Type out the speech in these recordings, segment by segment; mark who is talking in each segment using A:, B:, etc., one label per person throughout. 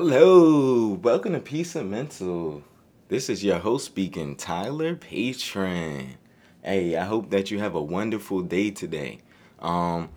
A: Hello, welcome to Peace and Mental. This is your host speaking, Tyler Patron. Hey, I hope that you have a wonderful day today. Um,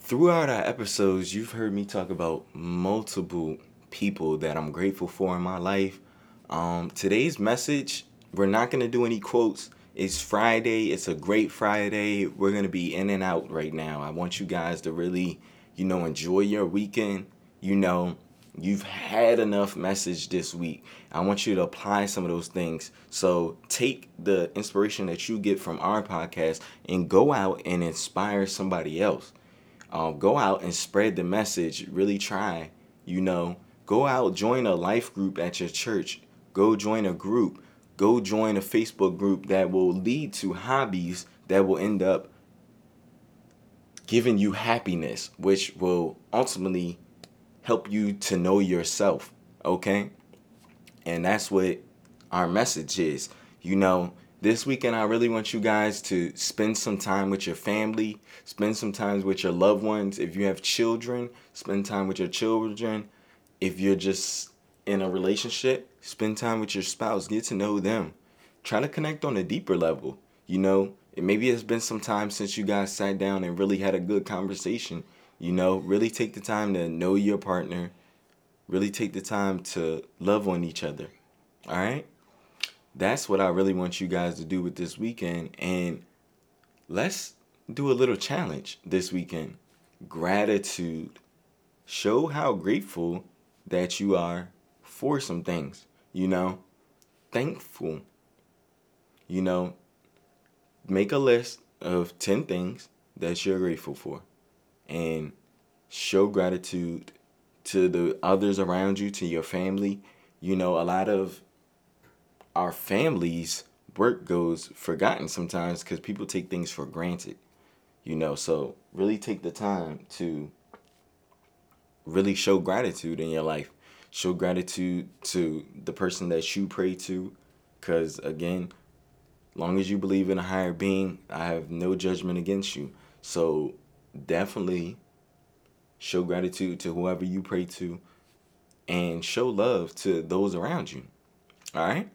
A: throughout our episodes, you've heard me talk about multiple people that I'm grateful for in my life. Um, today's message, we're not gonna do any quotes. It's Friday. It's a great Friday. We're gonna be in and out right now. I want you guys to really, you know, enjoy your weekend. You know, you've had enough message this week. I want you to apply some of those things. So take the inspiration that you get from our podcast and go out and inspire somebody else. Um, go out and spread the message. Really try, you know, go out, join a life group at your church. Go join a group. Go join a Facebook group that will lead to hobbies that will end up giving you happiness, which will ultimately help you to know yourself, okay? And that's what our message is. You know, this weekend I really want you guys to spend some time with your family, spend some time with your loved ones. If you have children, spend time with your children. If you're just in a relationship, spend time with your spouse, get to know them. Try to connect on a deeper level. You know, maybe it's been some time since you guys sat down and really had a good conversation you know, really take the time to know your partner. Really take the time to love on each other. All right? That's what I really want you guys to do with this weekend. And let's do a little challenge this weekend. Gratitude. Show how grateful that you are for some things, you know? Thankful. You know, make a list of 10 things that you're grateful for and show gratitude to the others around you, to your family. You know, a lot of our families' work goes forgotten sometimes because people take things for granted. You know, so really take the time to really show gratitude in your life. Show gratitude to the person that you pray to. Because, again, long as you believe in a higher being, I have no judgment against you. So definitely show gratitude to whoever you pray to and show love to those around you. All right?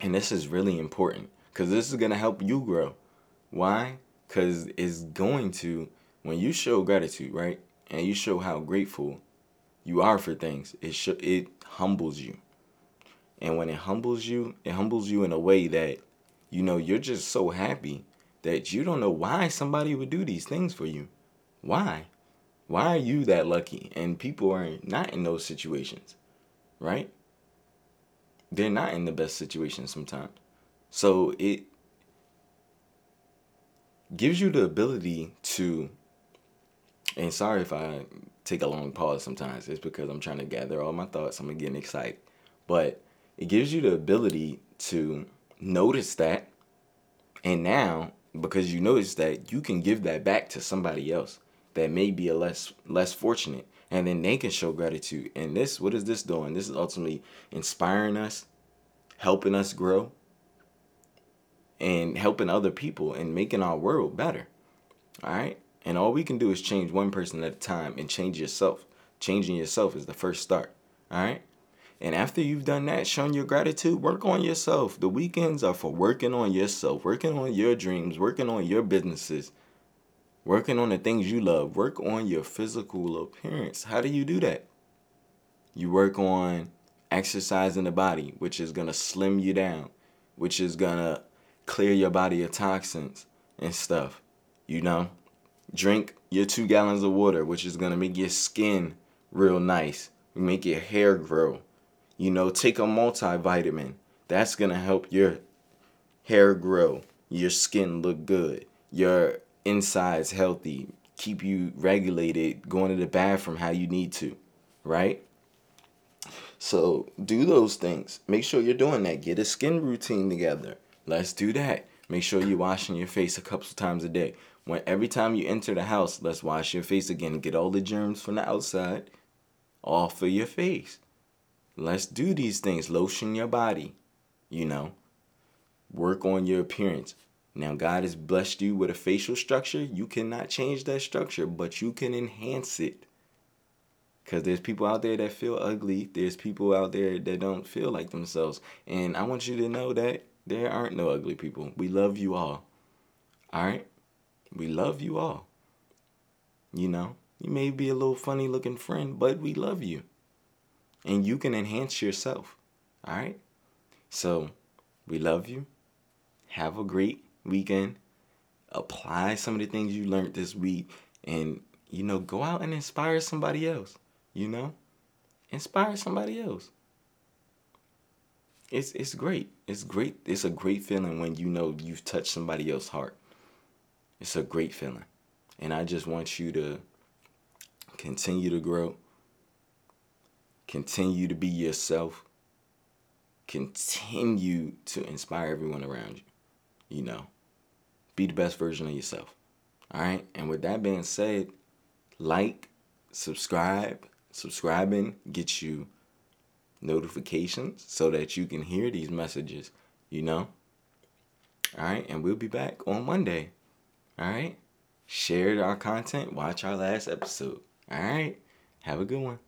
A: And this is really important because this is going to help you grow. Why? Because it's going to, when you show gratitude, right? And you show how grateful you are for things, it, sh- it humbles you. And when it humbles you, it humbles you in a way that, you know, you're just so happy that you don't know why somebody would do these things for you. Why? Why are you that lucky? And people are not in those situations, right? They're not in the best situations sometimes. So it gives you the ability to, and sorry if I take a long pause sometimes, it's because I'm trying to gather all my thoughts. I'm getting excited. But it gives you the ability to notice that. And now because you notice that you can give that back to somebody else that may be a less less fortunate and then they can show gratitude. And this what is this doing? This is ultimately inspiring us helping us grow and helping other people and making our world better. All right? And all we can do is change one person at a time and change yourself. Changing yourself is the first start. All right and after you've done that, shown your gratitude, work on yourself. The weekends are for working on yourself, working on your dreams, working on your businesses, working on the things you love. Work on your physical appearance. How do you do that? You work on exercising the body, which is going to slim you down, which is going to clear your body of toxins and stuff. You know? Drink your two gallons of water, which is going to make your skin real nice, make your hair grow you know, take a multivitamin. That's going to help your hair grow, your skin look good, your insides healthy, keep you regulated, going to the bathroom how you need to, right? So do those things. Make sure you're doing that. Get a skin routine together. Let's do that. Make sure you're washing your face a couple times a day. When every time you enter the house, let's wash your face again. Get all the germs from the outside off of your face. Let's do these things. Lotion your body, you know. Work on your appearance. Now, God has blessed you with a facial structure. You cannot change that structure, but you can enhance it. Because there's people out there that feel ugly. There's people out there that don't feel like themselves. And I want you to know that there aren't no ugly people. We love you all. All right? We love you all. You know, you may be a little funny looking friend, but we love you. And you can enhance yourself. All right? So, we love you. Have a great weekend. Apply some of the things you learned this week and, you know, go out and inspire somebody else. You know? Inspire somebody else. It's it's great. It's great. It's a great feeling when you know you've touched somebody else's heart. It's a great feeling. And I just want you to continue to grow. Continue to be yourself. Continue to inspire everyone around you. You know, be the best version of yourself. All right. And with that being said, like, subscribe, subscribing gets you notifications so that you can hear these messages, you know? All right, and we'll be back on Monday. All right? Share our content, watch our last episode. All right? Have a good one.